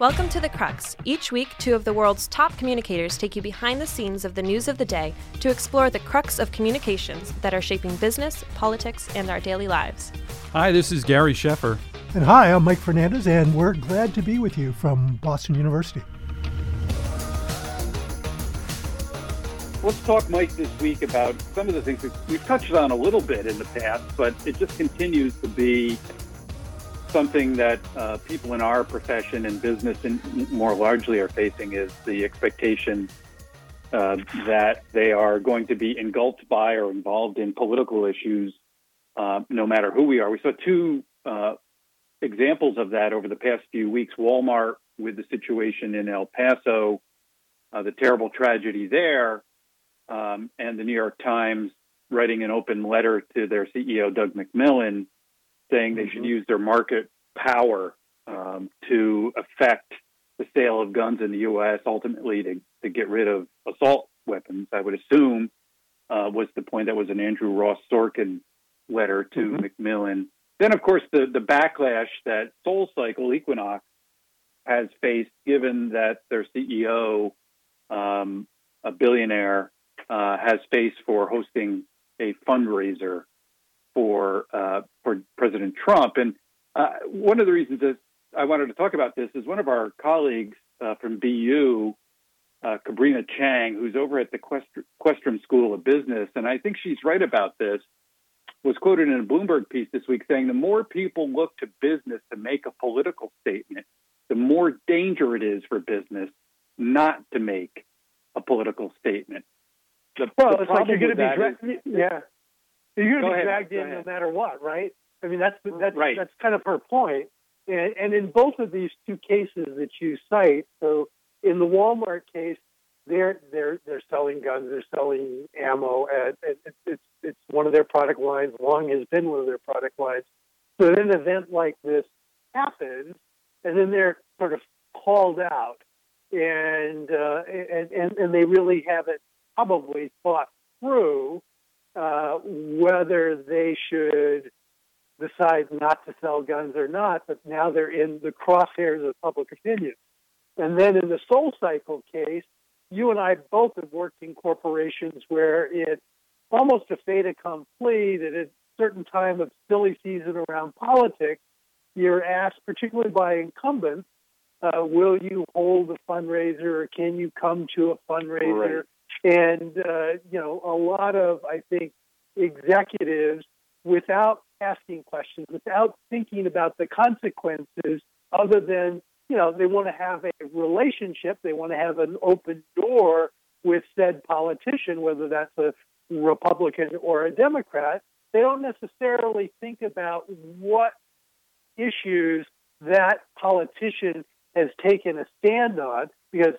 Welcome to The Crux. Each week, two of the world's top communicators take you behind the scenes of the news of the day to explore the crux of communications that are shaping business, politics, and our daily lives. Hi, this is Gary Sheffer. And hi, I'm Mike Fernandez, and we're glad to be with you from Boston University. Let's talk, Mike, this week about some of the things we've touched on a little bit in the past, but it just continues to be something that uh, people in our profession and business and more largely are facing is the expectation uh, that they are going to be engulfed by or involved in political issues, uh, no matter who we are. We saw two uh, examples of that over the past few weeks. Walmart with the situation in El Paso, uh, the terrible tragedy there, um, and the New York Times writing an open letter to their CEO, Doug McMillon, saying they should mm-hmm. use their market power um, to affect the sale of guns in the U.S. Ultimately, to, to get rid of assault weapons. I would assume uh, was the point that was an Andrew Ross Sorkin letter to mm-hmm. Then, of course, the the backlash that Soul Cycle Equinox has faced, given that their CEO, um, a billionaire, uh, has faced for hosting a fundraiser for uh, for President Trump. And uh, one of the reasons that I wanted to talk about this is one of our colleagues uh, from BU, uh, Kabrina Chang, who's over at the Questrom School of Business, and I think she's right about this. Was quoted in a Bloomberg piece this week saying the more people look to business to make a political statement, the more danger it is for business not to make a political statement. The, well, the it's like you're going to be dra- yeah, you're going to be dragged in no matter what, right? I mean, that's that's right. that's kind of her point. And, and in both of these two cases that you cite, so in the Walmart case, they're they're they're selling guns, they're selling ammo, and it's it's it's one of their product lines. Long has been one of their product lines. So then an event like this happens, and then they're sort of called out, and uh, and, and and they really haven't probably thought through uh, whether they should decide not to sell guns or not, but now they're in the crosshairs of public opinion. And then in the Soul Cycle case, you and I both have worked in corporations where it's almost a fait accompli that at a certain time of silly season around politics, you're asked, particularly by incumbents, uh, will you hold a fundraiser or can you come to a fundraiser? Right. And, uh, you know, a lot of, I think, executives, without asking questions, without thinking about the consequences, other than, you know, they want to have a relationship, they want to have an open door with said politician, whether that's a Republican or a Democrat. They don't necessarily think about what issues that politician has taken a stand on because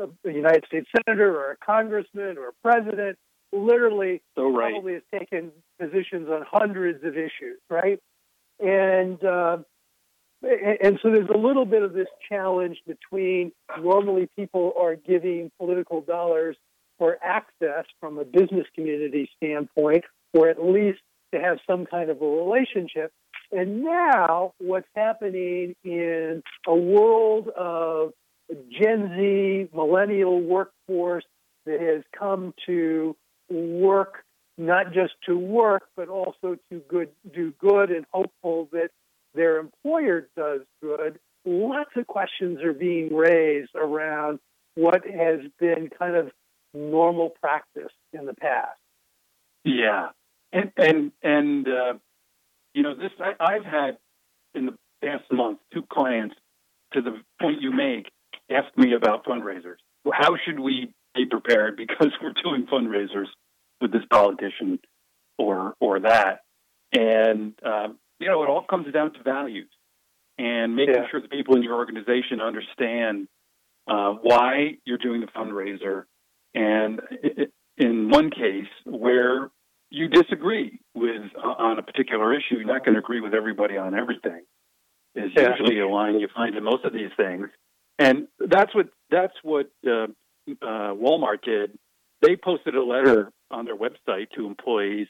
a United States senator or a congressman or a president literally so right. probably has taken positions on hundreds of issues, right? And uh, and so there's a little bit of this challenge between normally people are giving political dollars for access from a business community standpoint, or at least to have some kind of a relationship. And now, what's happening in a world of Gen Z, millennial workforce that has come to work not just to work, but also to good, do good and hopeful that their employer does good. Lots of questions are being raised around what has been kind of normal practice in the past. Yeah, and and and uh, you know this I, I've had in the past month two clients to the point you make ask me about fundraisers. How should we be prepared because we're doing fundraisers with this politician or or that, and um, you know it all comes down to values and making yeah. sure the people in your organization understand uh, why you're doing the fundraiser. And it, in one case where you disagree with uh, on a particular issue, you're not going to agree with everybody on everything. Is yeah. usually a line you find in most of these things, and that's what that's what uh, uh, Walmart did. They posted a letter on their website to employees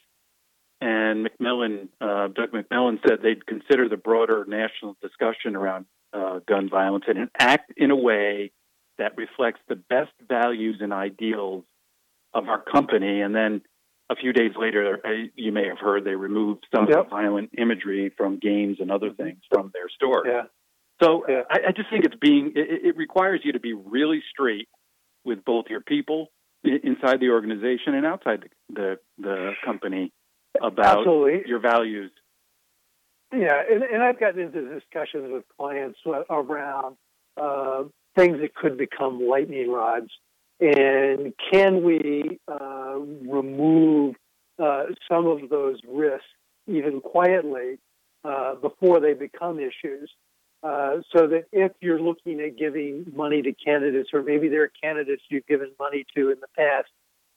and McMillon, uh, Doug McMillon said they'd consider the broader national discussion around uh, gun violence and act in a way that reflects the best values and ideals of our company. And then a few days later, you may have heard they removed some yep. of the violent imagery from games and other things from their store. Yeah. So yeah. I, I, just think it's being it, it, requires you to be really straight with both your people inside the organization and outside the the, the company about Absolutely. your values. Yeah, and, and I've gotten into discussions with clients around uh, things that could become lightning rods, and can we uh, remove uh, some of those risks even quietly uh, before they become issues? Uh, so that if you're looking at giving money to candidates, or maybe there are candidates you've given money to in the past,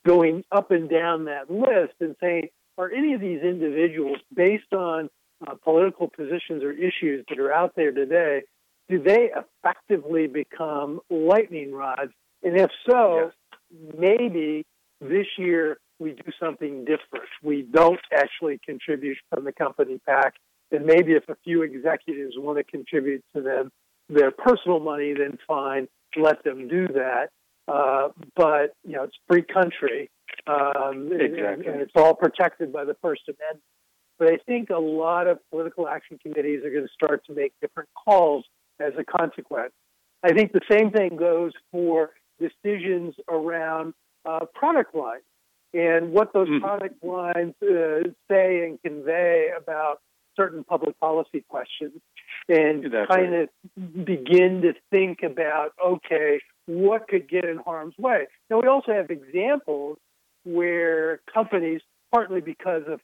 going up and down that list and saying, are any of these individuals, based on uh, political positions or issues that are out there today, do they effectively become lightning rods? And if so, yes. maybe this year we do something different. We don't actually contribute from the company PAC and maybe if a few executives want to contribute to them their personal money, then fine, let them do that. Uh, but you know, it's free country, um, exactly. and, and, it's all protected by the First Amendment. But I think a lot of political action committees are going to start to make different calls as a consequence. I think the same thing goes for decisions around uh, product lines and what those mm. product lines uh, say and convey about certain public policy questions and kind of begin to think about okay, what could get in harm's way. Now, we also have examples where companies, partly because of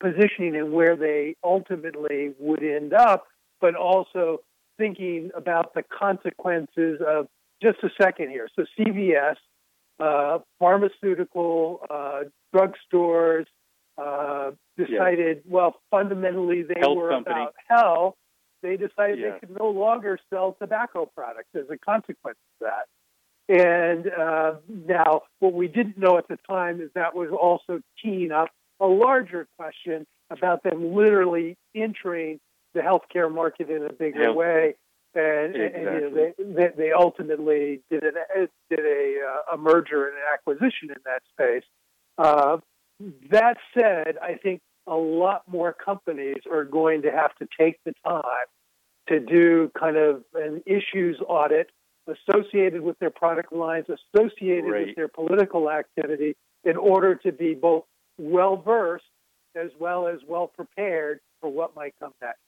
positioning and where they ultimately would end up, but also thinking about the consequences of just a second here. So, CVS, uh, pharmaceutical, uh, drugstores, uh, decided, yes. well, fundamentally they health were company. about health. They decided they could no longer sell tobacco products as a consequence of that. And uh, now, what we didn't know at the time is that was also teeing up a larger question about them literally entering the healthcare market in a bigger yep. way. And, exactly. and you know, they, they ultimately did, an, did a, uh, a merger and an acquisition in that space. Uh, that said, I think a lot more companies are going to have to take the time to do kind of an issues audit associated with their product lines, associated with their political activity, in order to be both well versed as well as well prepared for what might come next.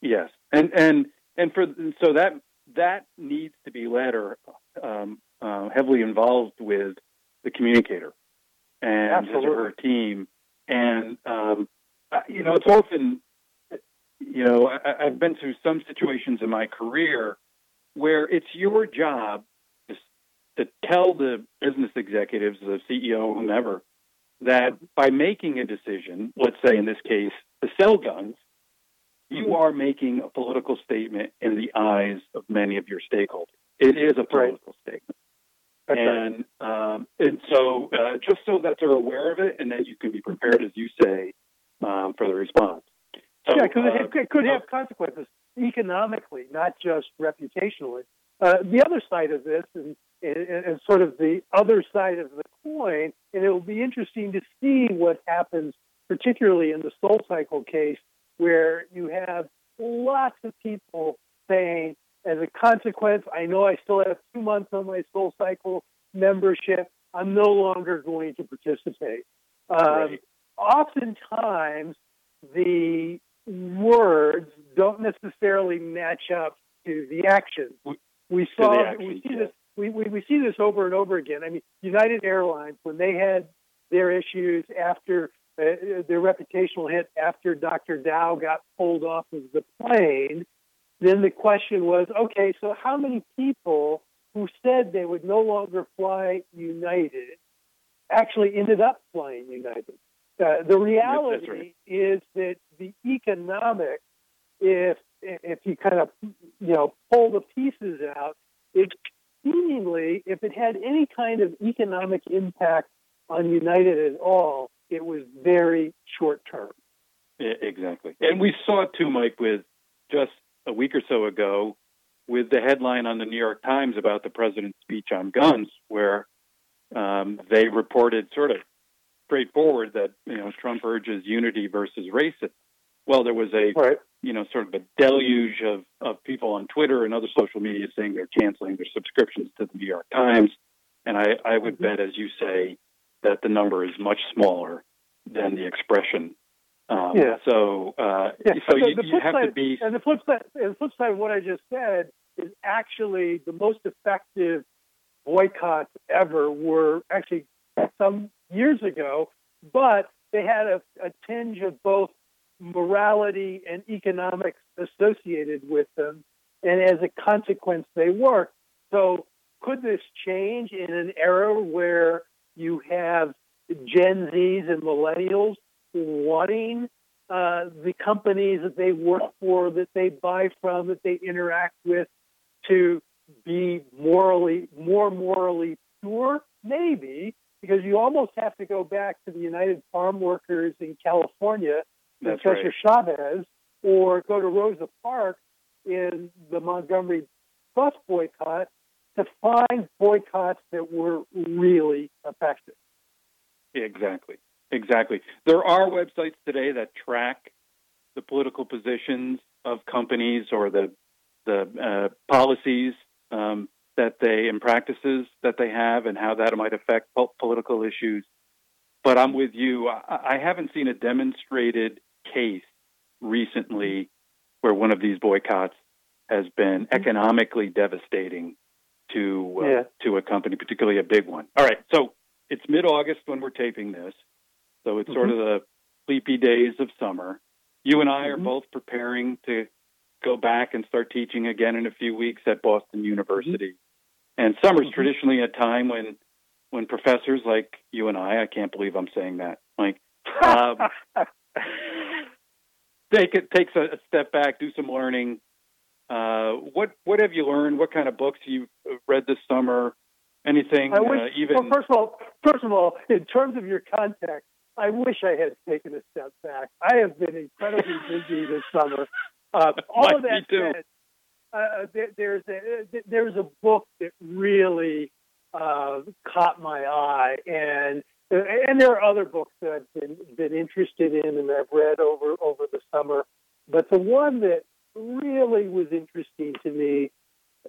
Yes, and and and for so that that needs to be led or um, uh, heavily involved with the communicator and Absolutely. her team. And um, you know, it's often, you know, I, I've been through some situations in my career where it's your job to, to tell the business executives, the CEO, whomever, that by making a decision, let's say in this case, to sell guns, you mm-hmm. are making a political statement in the eyes of many of your stakeholders. It is a political right. statement. That's and um, and so uh, just so that they're aware of it, and that you can be prepared, as you say, um, for the response. So, yeah, because uh, it, it, could have consequences economically, not just reputationally. Uh, the other side of this, and, and, and, sort of the other side of the coin, and it will be interesting to see what happens, particularly in the Soul Cycle case, where you have lots of people saying as a consequence, I know I still have two months on my Soul Cycle membership. I'm no longer going to participate. Um. Oftentimes, the words don't necessarily match up to the actions. We saw actions, we see yeah. this we, we, we see this over and over again. I mean, United Airlines when they had their issues after uh, their reputational hit after Dr. Dao got pulled off of the plane, then the question was okay, so how many people who said they would no longer fly United actually ended up flying United? Uh, the reality right. is that the economics, if if you kind of you know pull the pieces out, it seemingly if it had any kind of economic impact on United at all, it was very short term. Exactly. And we saw it too, Mike, with just a week or so ago with the headline on the New York Times about the president's speech on guns, where um, they reported sort of straightforward that you know Trump urges unity versus racism. Well, there was a right. you know sort of a deluge of of people on Twitter and other social media saying they're canceling their subscriptions to the New York Times, and I, I would mm-hmm. bet, as you say, that the number is much smaller than the expression. Um, yeah. So, uh, yeah. so, you, you have side, to be. And the flip side, and the flip side of what I just said is actually the most effective boycotts ever were actually some years ago, but they had a, a tinge of both morality and economics associated with them, and as a consequence, they worked. So, could this change in an era where you have Gen Zs and millennials wanting uh, the companies that they work for, that they buy from, that they interact with, to be morally more morally pure? Maybe, because you almost have to go back to the United Farm Workers in California, That's Cesar right. Chavez, or go to Rosa Parks in the Montgomery bus boycott to find boycotts that were really effective. Exactly. Exactly. There are websites today that track the political positions of companies or the the uh, policies um, that they and practices that they have and how that might affect po- political issues. But I'm with you. I, I haven't seen a demonstrated case recently where one of these boycotts has been mm-hmm. economically devastating to uh, yeah. to a company, particularly a big one. All right, so it's mid August when we're taping this, so it's mm-hmm. sort of the sleepy days of summer. You and I are mm-hmm. both preparing to go back and start teaching again in a few weeks at Boston University. Mm-hmm. And summer is mm-hmm. traditionally a time when when professors like you and I, I can't believe I'm saying that, like, um, take it takes a, step back, do some learning. Uh, what what have you learned? What kind of books you read this summer? Anything? I wish, uh, even well, first of all, first of all, in terms of your context, I wish I had taken a step back. I have been incredibly busy this summer. Uh, all of that said, uh, there, there's a there's a book that really uh, caught my eye, and and there are other books that I've been been interested in and I've read over over the summer. But the one that really was interesting to me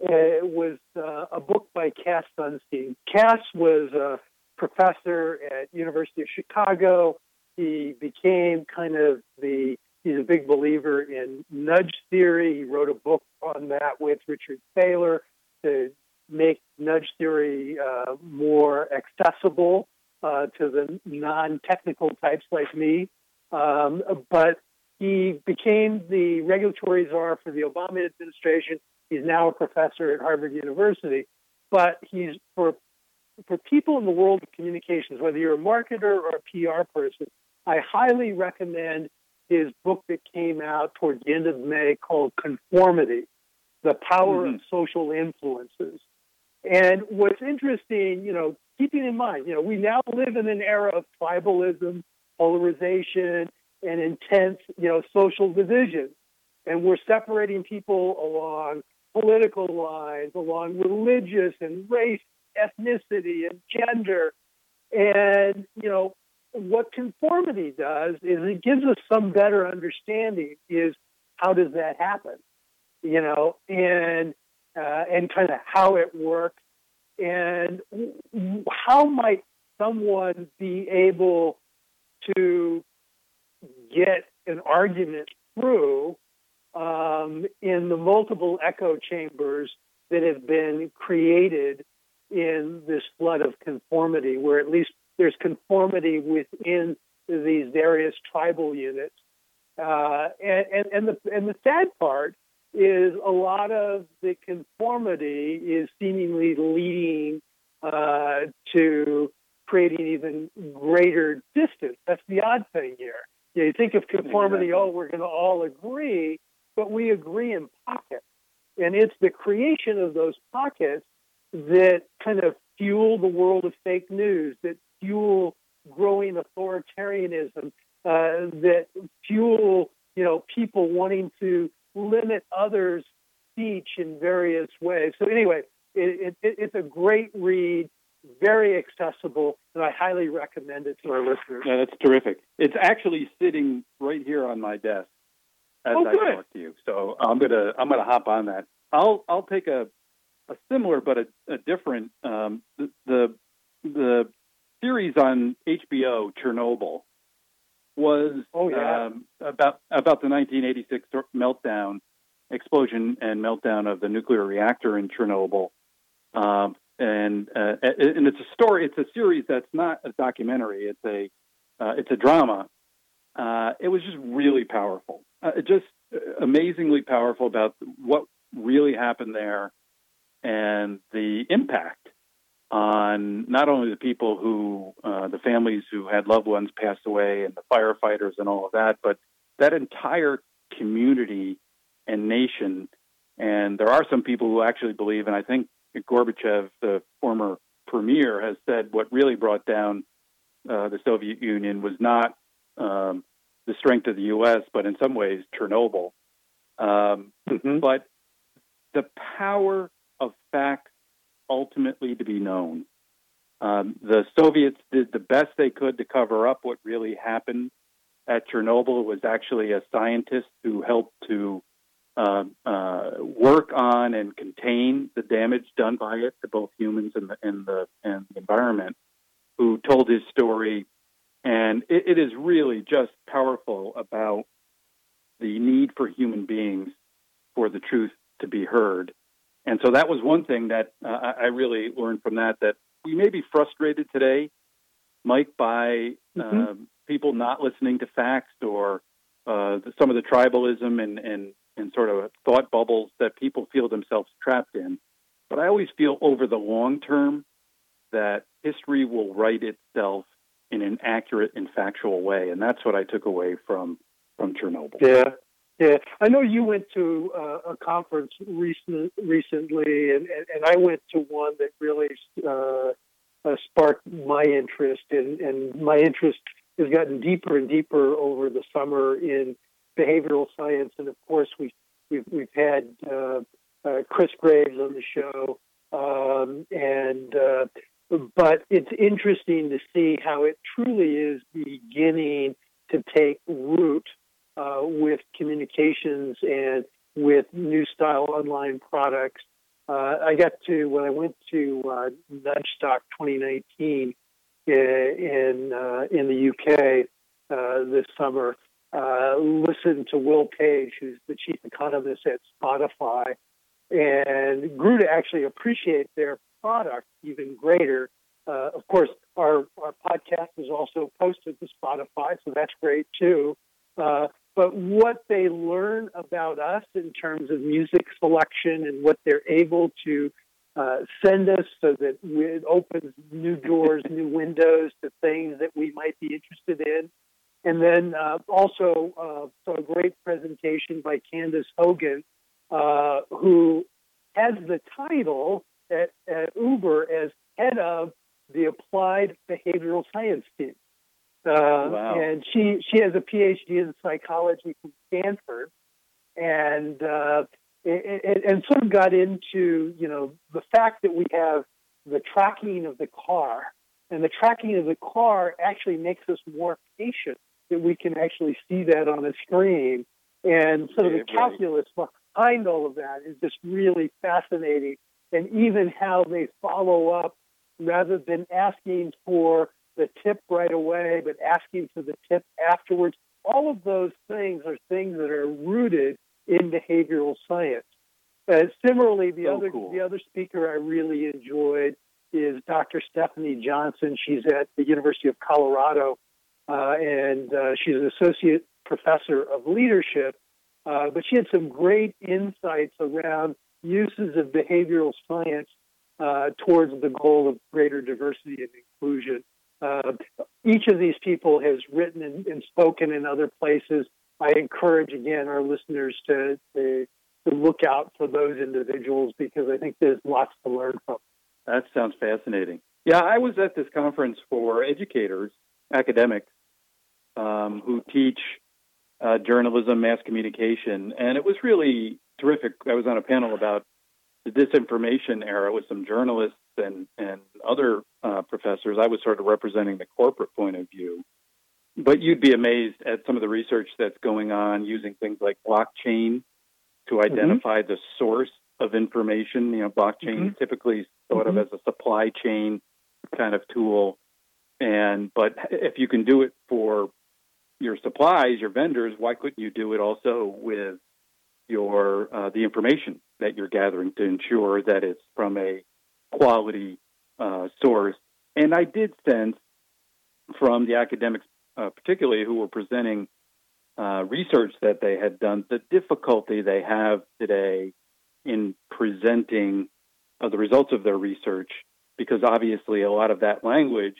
uh, was uh, a book by Cass Sunstein. Cass was a professor at University of Chicago. He became kind of the he's a big believer in nudge theory. He wrote a book on that with Richard Thaler to make nudge theory uh, more accessible uh, to the non-technical types like me. Um, but he became the regulatory czar for the Obama administration. He's now a professor at Harvard University. But he's for for people in the world of communications, whether you're a marketer or a PR person, I highly recommend his book that came out towards the end of May called Conformity The Power mm-hmm. of Social Influences. And what's interesting, you know, keeping in mind, you know, we now live in an era of tribalism, polarization, and intense, you know, social division. And we're separating people along political lines, along religious and race, ethnicity, and gender. And, you know, what conformity does is it gives us some better understanding is how does that happen, you know, and uh, and kind of how it works, and how might someone be able to get an argument through um, in the multiple echo chambers that have been created in this flood of conformity, where at least there's conformity within these various tribal units. Uh, and, and, and, the, and the sad part is a lot of the conformity is seemingly leading uh, to creating even greater distance. That's the odd thing here. You, know, you think of conformity, oh, we're going to all agree, but we agree in pockets. And it's the creation of those pockets that kind of fuel the world of fake news, that fuel growing authoritarianism uh, that fuel, you know, people wanting to limit others' speech in various ways. So anyway, it, it, it's a great read, very accessible, and I highly recommend it to our listeners. Yeah, that's terrific. It's actually sitting right here on my desk as oh, I talk to you. So I'm gonna I'm gonna hop on that. I'll I'll take a a similar but a, a different um, the, the the series on HBO Chernobyl was oh, yeah. um, about about the 1986 meltdown explosion and meltdown of the nuclear reactor in Chernobyl. Um, and uh, and it's a story. It's a series that's not a documentary. It's a uh, it's a drama. Uh, it was just really powerful. Uh, just amazingly powerful about what really happened there and the impact on not only the people who, uh, the families who had loved ones pass away and the firefighters and all of that, but that entire community and nation. And there are some people who actually believe, and I think Gorbachev, the former premier, has said what really brought down uh, the Soviet Union was not um, the strength of the U.S., but in some ways Chernobyl. Um, mm-hmm. But the power of facts ultimately to be known. Um, the Soviets did the best they could to cover up what really happened at Chernobyl. It was actually a scientist who helped to uh, uh, work on and contain the damage done by it to both humans and the and the, and the environment, who told his story, and it, it is really just powerful about the need for human beings for the truth to be heard and so that was one thing that uh, I really learned from that that we may be frustrated today, Mike, by mm-hmm. uh, people not listening to facts or uh, the, some of the tribalism and, and, and sort of thought bubbles that people feel themselves trapped in. But I always feel over the long term that history will write itself in an accurate and factual way, and that's what I took away from from Chernobyl. Yeah, yeah, I know you went to uh, a conference recent, recently, and, and, and, I went to one that really uh, uh, sparked my interest, and, and my interest has gotten deeper and deeper over the summer in behavioral science, and of course we we've we've had uh, uh, Chris Graves on the show, um, and uh, but it's interesting to see how it truly is beginning to take root uh, with communications and with new style online products. Uh, I got to when I went to uh, Nudgestock 2019 in in, uh, in the UK uh, this summer. Uh, listened to Will Page, who's the chief economist at Spotify, and grew to actually appreciate their product even greater. Uh, of course, our, our podcast is also posted to Spotify, so that's great too. Uh, but what they learn about us in terms of music selection and what they're able to uh, send us so that it opens new doors, new windows to things that we might be interested in. And then uh, also uh, so a great presentation by Candace Hogan, uh, who has the title at, at Uber as head of the Applied Behavioral Science team. Uh, wow. And she she has a PhD in psychology from Stanford, and uh, and, and sort of got into you know the fact that we have the tracking of the car, and the tracking of the car actually makes us more patient that we can actually see that on a screen, and sort of the calculus behind all of that is just really fascinating, and even how they follow up rather than asking for the tip right away, but asking for the tip afterwards. All of those things are things that are rooted in behavioral science. Uh, similarly, the so other cool. the other speaker I really enjoyed is Dr. Stefanie Johnson. She's at the University of Colorado, uh, and uh, she's an associate professor of leadership. Uh, but she had some great insights around uses of behavioral science uh, towards the goal of greater diversity and inclusion. Uh, each of these people has written and, and, spoken in other places. I encourage again our listeners to, to, to look out for those individuals because I think there's lots to learn from. That sounds fascinating. Yeah, I was at this conference for educators academics um, who teach uh, journalism, mass communication, and it was really terrific. I was on a panel about the disinformation era with some journalists and and other uh, professors. I was sort of representing the corporate point of view, but you'd be amazed at some of the research that's going on using things like blockchain to mm-hmm. identify mm-hmm. the source of information. You know, blockchain mm-hmm. typically thought mm-hmm. of as a supply chain kind of tool, and but if you can do it for your supplies, your vendors, why couldn't you do it also with your uh, the information that you're gathering to ensure that it's from a quality uh, source? And I did sense from the academics, uh, particularly who were presenting uh, research that they had done, the difficulty they have today in presenting uh, the results of their research, because obviously a lot of that language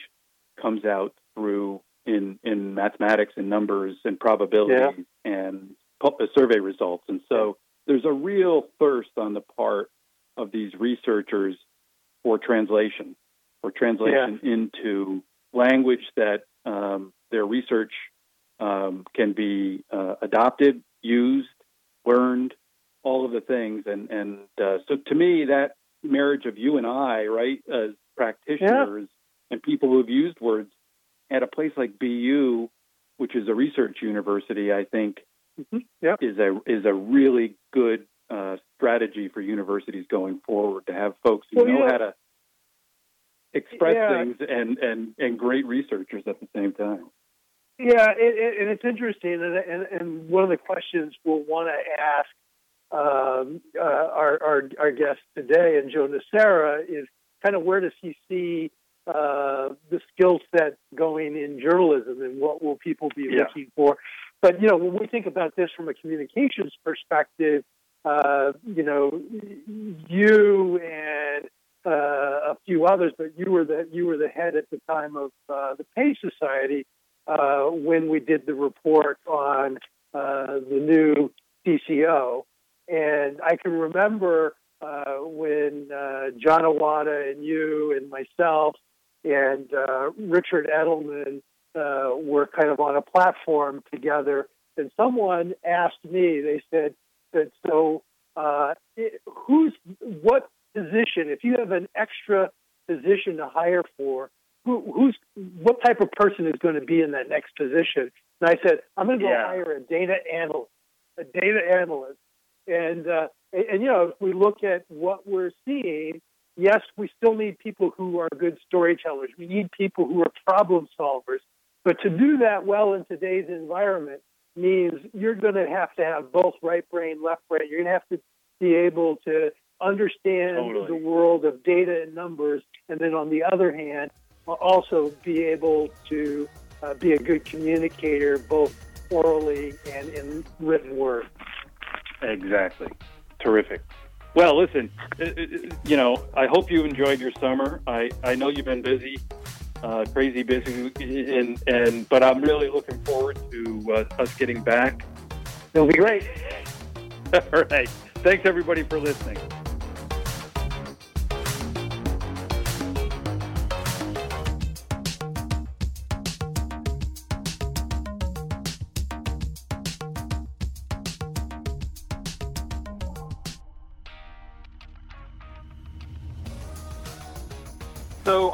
comes out through in in mathematics and numbers and probabilities yeah. and survey results. And so there's a real thirst on the part of these researchers for translation, for translation yeah. into language that um, their research um, can be uh, adopted, used, learned, all of the things. And and uh, so to me, that marriage of you and I, right, as practitioners yeah. and people who have used words at a place like BU, which is a research university, I think mm-hmm. yep. is a is a really good uh, strategy for universities going forward to have folks who well, know yeah. how to express yeah. things and, and and great researchers at the same time. Yeah, it, it, and it's interesting, and, and, and one of the questions we'll want to ask um, uh, our, our, our guest today, and Joe Nocera, is kind of where does he see uh, the skill set going in journalism and what will people be yeah. looking for. But you know, when we think about this from a communications perspective, uh, you know, you and uh, a few others, but you were the you were the head at the time of uh, the Page Society uh, when we did the report on uh, the new CCO, and I can remember when Jon Iwata and you and myself and uh, Richard Edelman uh, were kind of on a platform together. And someone asked me, they said, that so uh, who's what position? If you have an extra position to hire for, who, who's what type of person is going to be in that next position? And I said, I'm going to go yeah. hire a data analyst, a data analyst. And, uh, and, and you know, if we look at what we're seeing, yes, we still need people who are good storytellers. We need people who are problem solvers. But to do that well in today's environment means you're going to have to have both right brain, left brain. You're going to have to be able to understand totally. the world of data and numbers. And then on the other hand, also be able to uh, be a good communicator, both orally and in written word. Exactly. Terrific. Well, listen, uh, uh, you know, I hope you enjoyed your summer. I, I know you've been busy, uh, crazy busy, and, and but I'm really looking forward to uh, us getting back. It'll be great. All right. Thanks, everybody, for listening.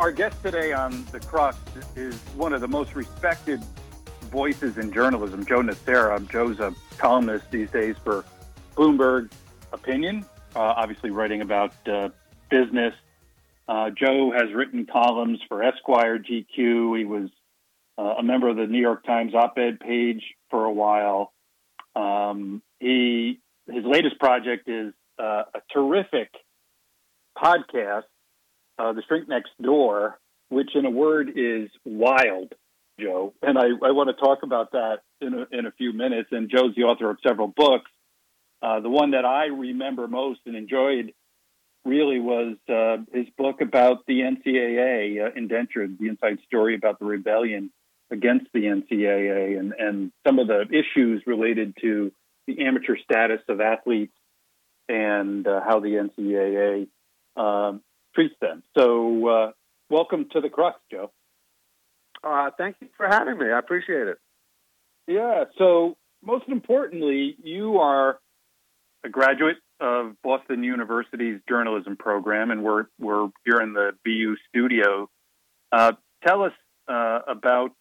Our guest today on The Crux is one of the most respected voices in journalism, Joe Nocera. Joe's a columnist these days for Bloomberg Opinion, uh, obviously writing about uh, business. Uh, Joe has written columns for Esquire, GQ. He was uh, a member of the New York Times op-ed page for a while. Um, he his latest project is uh, a terrific podcast uh, The Shrink Next Door, which in a word is wild, Joe. And I, I want to talk about that in a, in a few minutes. And Joe's the author of several books. Uh, the one that I remember most and enjoyed really was uh, his book about the NCAA uh, indenture, the inside story about the rebellion against the NCAA and, and some of the issues related to the amateur status of athletes and uh, how the NCAA treats them. So, uh, welcome to the crux, Joe. Uh, thank you for having me. I appreciate it. Yeah. So, most importantly, you are a graduate of Boston University's journalism program, and we're we're here in the BU studio. Uh, tell us uh, about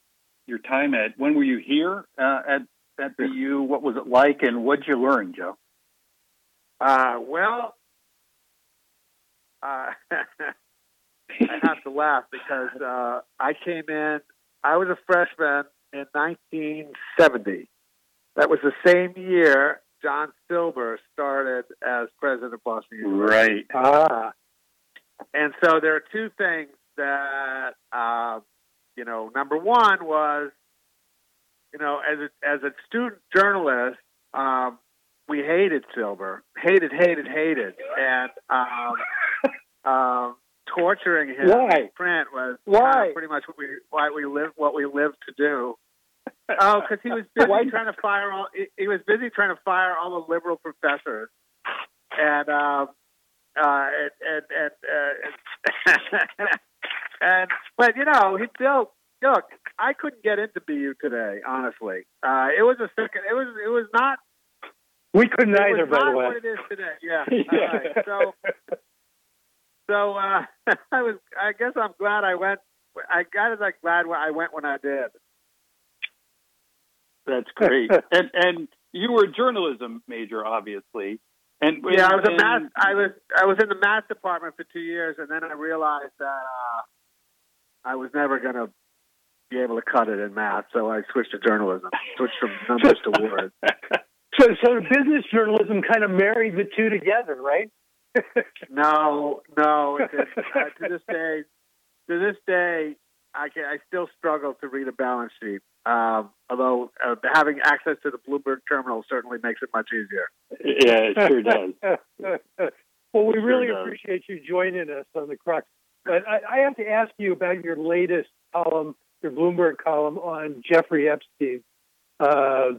your time at. When were you here uh, at at BU? What was it like, and what did you learn, Joe? Uh, well, uh, I have to laugh because uh, I came in. I was a freshman in 1970. That was the same year John Silber started as president of Boston University. Right. Ah. And so there are two things that, uh, you know, number one was, you know, as a, as a student journalist, um, we hated Silber, hated, hated, hated, and um, um, torturing him Why? print was Why? pretty much what we why we live what we lived to do. Oh, because he was busy trying to fire all. He, he was busy trying to fire all the liberal professors, and um, uh, and and and, uh, and but you know he still look. I couldn't get into BU today, honestly. Uh, it was a second. It was it was not. We couldn't either, by the way. What it is today, yeah. yeah. Right. So so uh, I was. I guess I'm glad I went. I got as like glad when I went when I did. That's great. and and you were a journalism major, obviously. And yeah, I was a math. I was I was in the math department for two years, and then I realized that uh, I was never going to be able to cut it in math, so I switched to journalism. Switched from numbers to words. So, so business journalism kind of married the two together, right? no, no. uh, to this day, to this day, I can, I still struggle to read a balance sheet. Um, although uh, having access to the Bloomberg terminal certainly makes it much easier. Yeah, it sure does. well, we really appreciate you joining us on the Crux. But I, I have to ask you about your latest column, your Bloomberg column on Jeffrey Epstein, uh,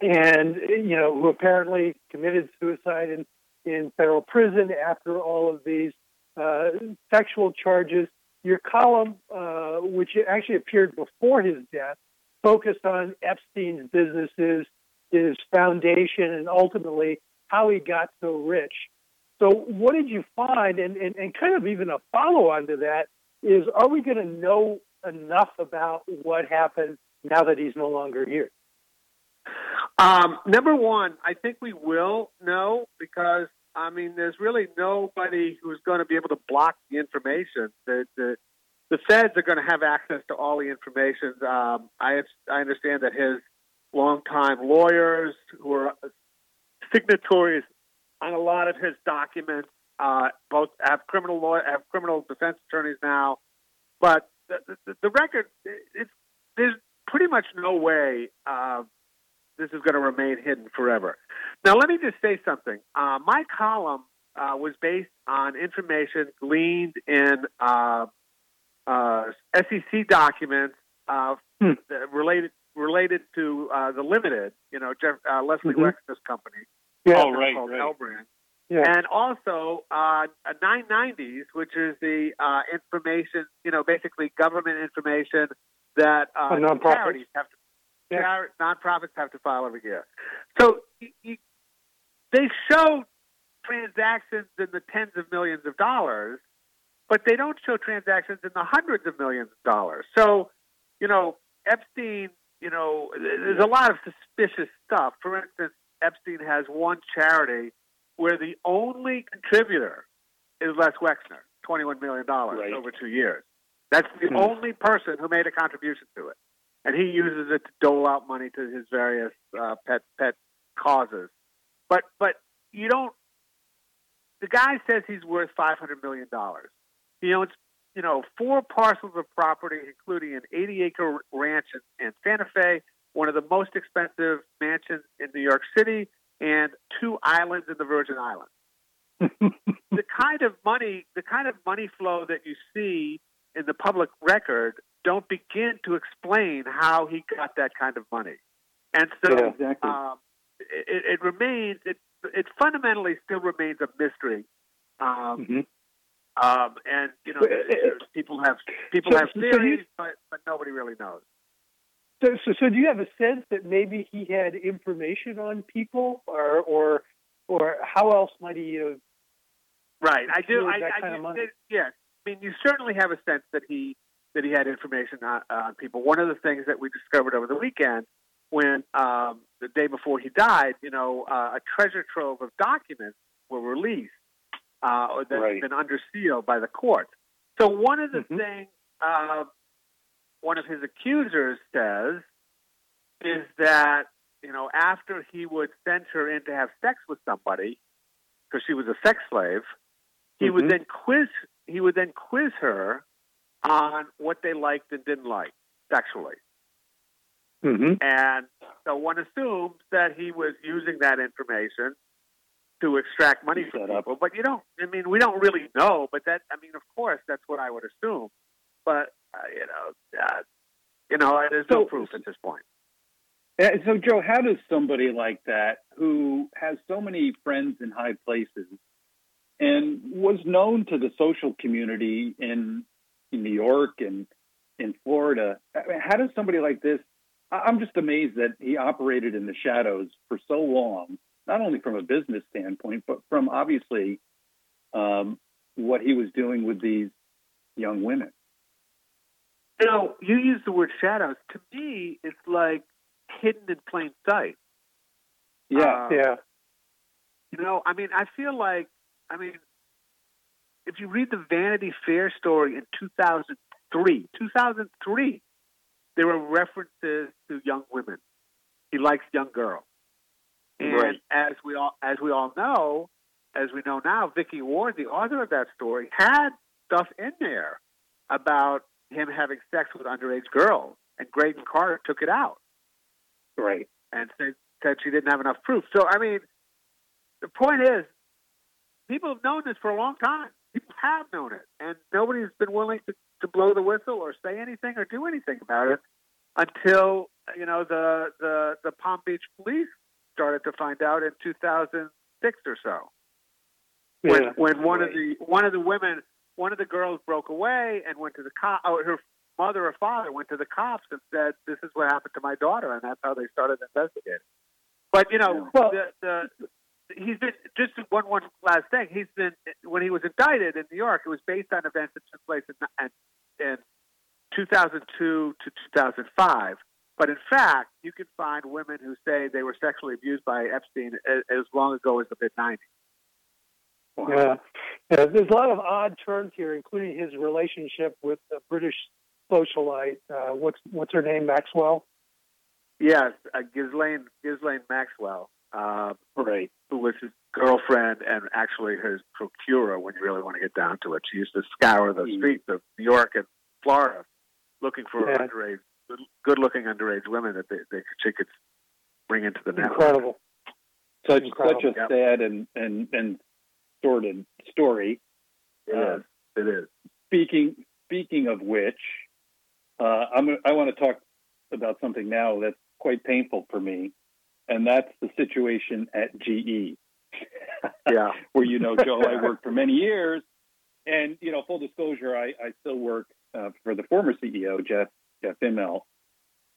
and you know who apparently committed suicide in in federal prison after all of these uh, sexual charges. Your column, uh, which actually appeared before his death, focused on Epstein's businesses, his foundation, and ultimately how he got so rich. So, what did you find? And, and, and kind of even a follow on to that is are we going to know enough about what happened now that he's no longer here? Um, number one, I think we will know because I mean, there's really nobody who's going to be able to block the information. The the, the feds are going to have access to all the information. Um, I I understand that his longtime lawyers who are signatories on a lot of his documents uh, both have criminal law have criminal defense attorneys now, but the, the, the record it's there's pretty much no way uh, this is going to remain hidden forever. Now, let me just say something. Uh, my column uh, was based on information gleaned in uh, uh SEC documents uh, hmm. related related to uh, the limited, you know, Jeff, Leslie mm-hmm. Wexner's company. Yeah. Oh, right, called right. L-Brand. Yeah. And also uh, 990s, which is the information, you know, basically government information that charities have to yeah. nonprofits have to file every year. So you, you, they show transactions in the tens of millions of dollars, but they don't show transactions in the hundreds of millions of dollars. So, you know, Epstein, you know, there's a lot of suspicious stuff. For instance, Epstein has one charity where the only contributor is Les Wexner, $21 million right. over two years. That's the mm-hmm. only person who made a contribution to it and he uses it to dole out money to his various uh, pet pet causes. But but you don't. The guy says he's worth five hundred million dollars. He owns you know four parcels of property, including an eighty acre ranch in, in Santa Fe, one of the most expensive mansions in New York City, and two islands in the Virgin Islands. the kind of money, the kind of money flow that you see in the public record don't begin to explain how he got that kind of money. And so yeah, exactly. um, it, it, remains, it, it fundamentally still remains a mystery. Um, mm-hmm. Um, and you know, people have people so, have theories, so but but nobody really knows. So, so, so, do you have a sense that maybe he had information on people, or or or how else might he have? Right, I do. I, I, I yes. I mean, you certainly have a sense that he that he had information on, on people. One of the things that we discovered over the weekend, when um, the day before he died, you know, uh, a treasure trove of documents were released uh, that's right. been under seal by the court. So one of the mm-hmm. things uh, one of his accusers says is that you know after he would send her in to have sex with somebody because she was a sex slave, he mm-hmm. would then quiz he would then quiz her on what they liked and didn't like sexually. Mm-hmm. And so one assumes that he was using that information to extract money from people. But you don't. I mean, we don't really know. But that. I mean, of course, that's what I would assume. But uh, you know, uh, you know, there's so, no proof at this point. So, Joe, how does somebody like that, who has so many friends in high places, and was known to the social community in, in New York and in Florida, I mean, how does somebody like this? I'm just amazed that he operated in the shadows for so long not only from a business standpoint, but from obviously um, what he was doing with these young women. You know, you use the word shadows. To me, it's like hidden in plain sight. Yeah, um, yeah. You know, I mean, I feel like, I mean, if you read the Vanity Fair story in 2003, 2003, there were references to young women. He likes young girls. And right. as we all as we all know, as we know now, Vicky Ward, the author of that story, had stuff in there about him having sex with underage girls, and Graydon Carter took it out. Right. And said said she didn't have enough proof. So I mean, the point is, people have known this for a long time. People have known it, and nobody's been willing to, to blow the whistle or say anything or do anything about it until you know the the the Palm Beach police started to find out in 2006 or so. When yeah. when one right. of the one of the women one of the girls broke away and went to the cop. Oh, her mother or father went to the cops and said, "This is what happened to my daughter," and that's how they started investigating. But you know, well, the, the he's been just one one last thing. He's been when he was indicted in New York. It was based on events that took place in, in 2002 to 2005. But in fact, you can find women who say they were sexually abused by Epstein as, as long ago as the mid 90s. Yeah. yeah, there's a lot of odd turns here, including his relationship with the British socialite. Uh, what's what's her name? Maxwell. Yes, uh, Ghislaine Ghislaine Maxwell. Uh, right. Who was his girlfriend and actually his procurer when you really want to get down to it. She used to scour the mm. streets of New York and Florida looking for yeah. underage good looking underage women that they, they she could bring into the network. Incredible. Such Incredible. such a yep. sad and and and sordid story. It uh, is. It is. Speaking speaking of which, uh, I'm I want to talk about something now that's quite painful for me, and that's the situation at GE. yeah, where you know, Joe, I worked for many years, and you know, full disclosure, I, I still work uh, for the former CEO Jeff Jeff Immelt.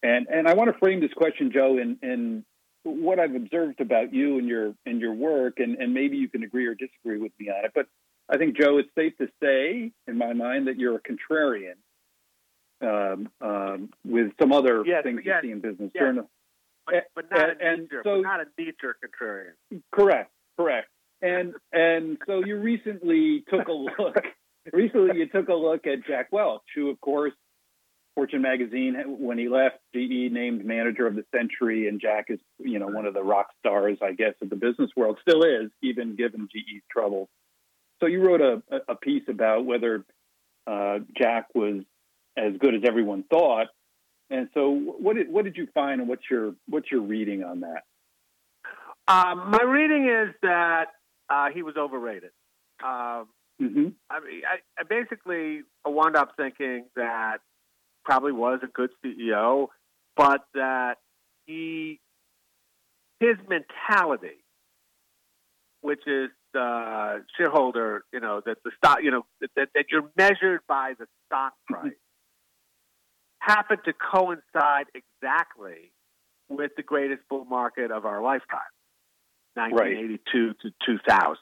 And and I want to frame this question, Joe, in, in what I've observed about you and your and your work, and, and maybe you can agree or disagree with me on it. But I think, Joe, it's safe to say, in my mind, that you're a contrarian um, um, with some other yes, things yes, you see in business. Yes. But, but, not and, a knee-jerk, so, not a knee-jerk contrarian. Correct, correct. And and so you recently took a look. recently, you took a look at Jack Welch, who, of course, Fortune magazine, when he left, GE named manager of the century, and Jack is, you know, one of the rock stars, I guess, of the business world. Still is, even given GE's troubles. So you wrote a, a piece about whether uh, Jack was as good as everyone thought. And so, what did what did you find, and what's your what's your reading on that? Um, my reading is that uh, he was overrated. Um, mm-hmm. I mean, I, I basically wound up thinking that probably was a good CEO, but that he his mentality, which is the shareholder, you know, that the stock, you know, that, that you're measured by the stock price, happened to coincide exactly with the greatest bull market of our lifetime, 1982 right. to 2000.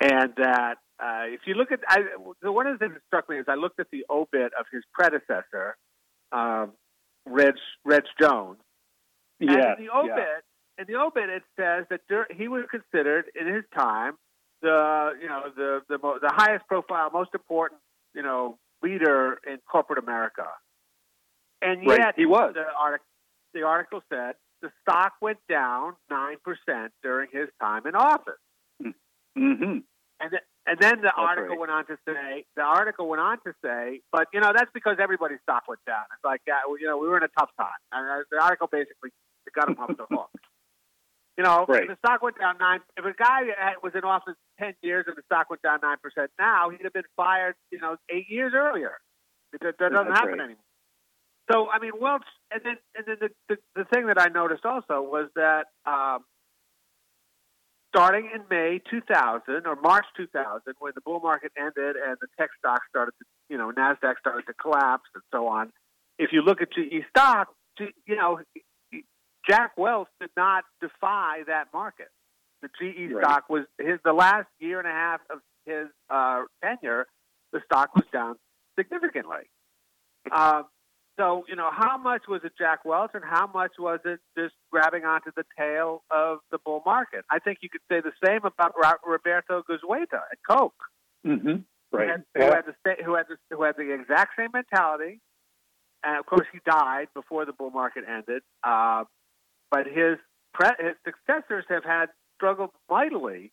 And that uh, if you look at, I, one of the things that struck me is I looked at the obit of his predecessor, um, Reg, Reg Jones. And in the obit, yeah. in the obit, it says that dur- he was considered in his time the, you know, the the, mo- the highest profile, most important, you know, leader in corporate America. And yet, right. he was. The, artic- the article said the stock went down nine percent during his time in office. Mm-hmm. And th- and then the that's article right. went on to say the article went on to say, but you know that's because everybody's stock went down. It's like uh, you know we were in a tough time, and uh, the article basically got him off the hook. You know, right. if the stock went down nine. If a guy was in office ten years and the stock went down nine percent now, he'd have been fired. You know, eight years earlier. That, that doesn't that's happen right. anymore. So I mean, Welch, and then and then the, the the thing that I noticed also was that um, starting in May 2000 or March 2000, when the bull market ended and the tech stocks started to, you know, Nasdaq started to collapse and so on. If you look at GE stock, you know, Jack Welch did not defy that market. The GE right. stock was his the last year and a half of his uh, tenure. The stock was down significantly. Um, so, you know, how much was it Jack Welch and how much was it just grabbing onto the tail of the bull market? I think you could say the same about Roberto Goizueta at Coke. Mm-hmm. Right. Who had, yeah. who, had the, who, had the, who had the exact same mentality. And of course, he died before the bull market ended. Uh, but his, pre- his successors have had struggled mightily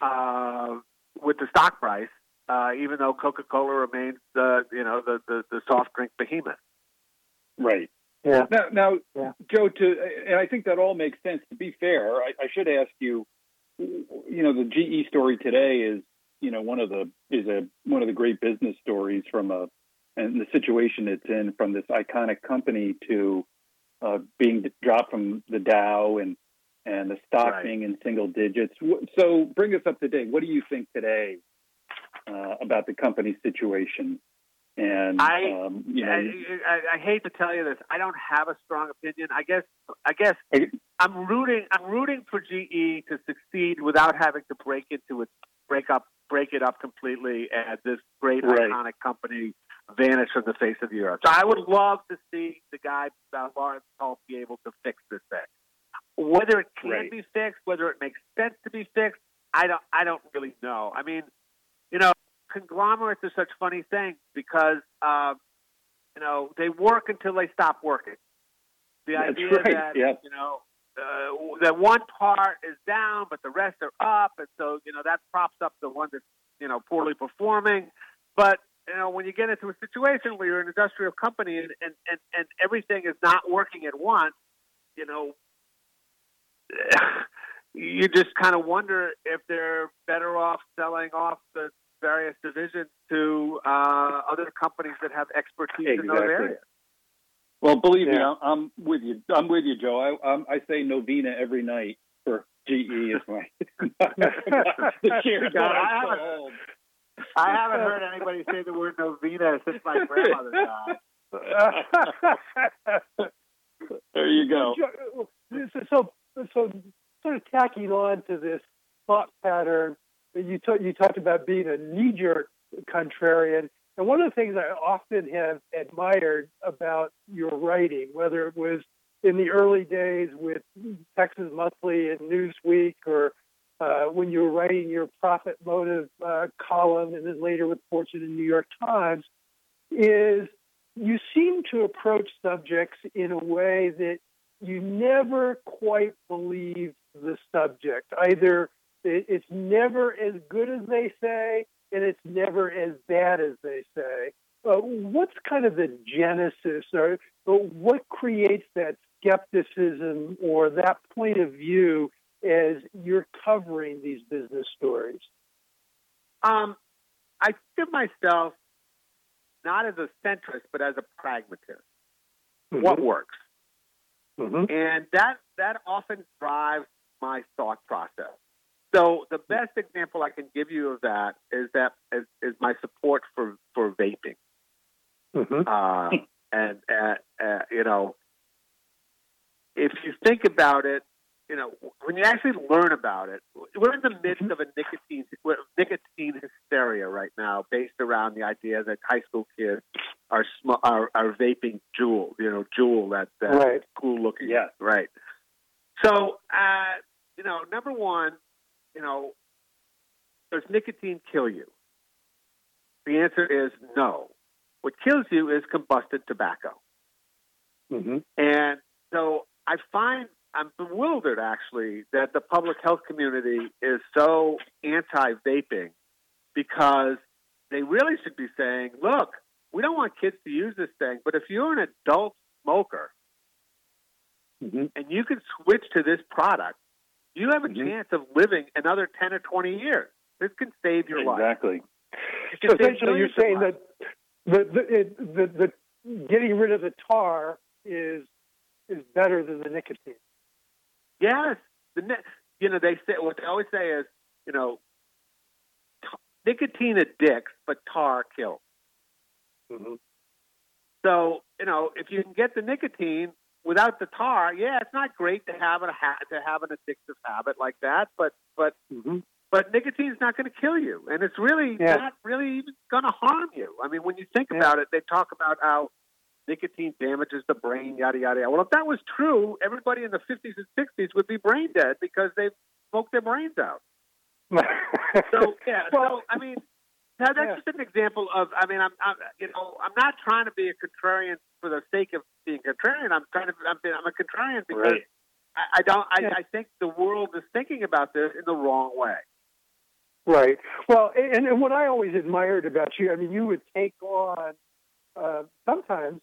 uh, with the stock price uh, even though Coca Cola remains the you know the, the, the soft drink behemoth. Right. Yeah. Now, now yeah. Joe, to and I think that all makes sense. To be fair, I, I should ask you. You know, the GE story today is you know one of the is a one of the great business stories from a and the situation it's in from this iconic company to uh, being dropped from the Dow and and the stock right. being in single digits. So bring us up to date. What do you think today uh, about the company situation. And I, um, you know, I, I, I, hate to tell you this, I don't have a strong opinion. I guess, I guess I'm rooting, I'm rooting for GE to succeed without having to break into it, break up, break it up completely, and this great right. iconic company vanish from the face of the earth. So I would love to see the guy uh, Lawrence Culp be able to fix this thing. Whether it can right. be fixed, whether it makes sense to be fixed, I don't, I don't really know. I mean, you know, conglomerates are such funny things because, uh, you know, they work until they stop working. The That's idea right. that, yep. you know, uh, that one part is down, but the rest are up, and so you know that props up the one that's you know poorly performing. But you know when you get into a situation where you're an industrial company and and and, and everything is not working at once, you know, you just kind of wonder if they're better off selling off the various divisions to uh, other companies that have expertise exactly. in those areas. Well, believe yeah. me, I'm, I'm, with you. I'm with you, Joe. I, I'm, I say novena every night for GE is my the share God, I haven't, I haven't heard anybody say the word novena since my grandmother died. there you go. So, so sort of tacking on to this thought pattern, you, t- you talked about being a knee jerk contrarian. And one of the things I often have admired about your writing, whether it was in the early days with Texas Monthly and Newsweek, or uh, when you were writing your profit motive uh, column, and then later with Fortune and New York Times, is you seem to approach subjects in a way that you never quite believe the subject. Either it's never as good as they say, and it's never as bad as they say. Uh, what's kind of the genesis, or, or what creates that skepticism or that point of view as you're covering these business stories? Um, I see myself not as a centrist, but as a pragmatist. Mm-hmm. What works? Mm-hmm. And that that often drives my thought process. So the best example I can give you of that is that is, is my support for for vaping. Mm-hmm. Uh, and uh, uh, you know, if you think about it, you know, when you actually learn about it, we're in the midst of a nicotine nicotine hysteria right now, based around the idea that high school kids are sm- are, are vaping Juul, you know, Juul, that, that right. cool looking, yeah, right. So, uh, you know, number one, you know, does nicotine kill you? The answer is no. What kills you is combusted tobacco. Mm-hmm. And so I find I'm bewildered actually that the public health community is so anti vaping because they really should be saying, look, we don't want kids to use this thing, but if you're an adult smoker mm-hmm. and you can switch to this product, you have a mm-hmm. chance of living another 10 or 20 years. This can save your exactly. life. Exactly. So essentially, you're saying that the, the, the, the getting rid of the tar is is better than the nicotine. Yes, the you know they say what they always say is you know t- nicotine addicts, but tar kills. Mm-hmm. So you know if you can get the nicotine without the tar, yeah, it's not great to have a ha- to have an addictive habit like that, but but mm-hmm. but nicotine is not going to kill you, and it's really yeah. not really even going to harm you. I mean, when you think yeah. about it, they talk about how nicotine damages the brain, yada, yada, yada. Well, if that was true, everybody in the 50s and 60s would be brain dead because they smoked their brains out. so, yeah, well, so, I mean, that's yeah. just an example of, I mean, I'm, I'm, you know, I'm not trying to be a contrarian for the sake of being contrarian. I'm trying to, I'm, I'm a contrarian because right. I, I, don't, I, yeah. I think the world is thinking about this in the wrong way. Right. Well, and, and what I always admired about you, I mean, you would take on uh, sometimes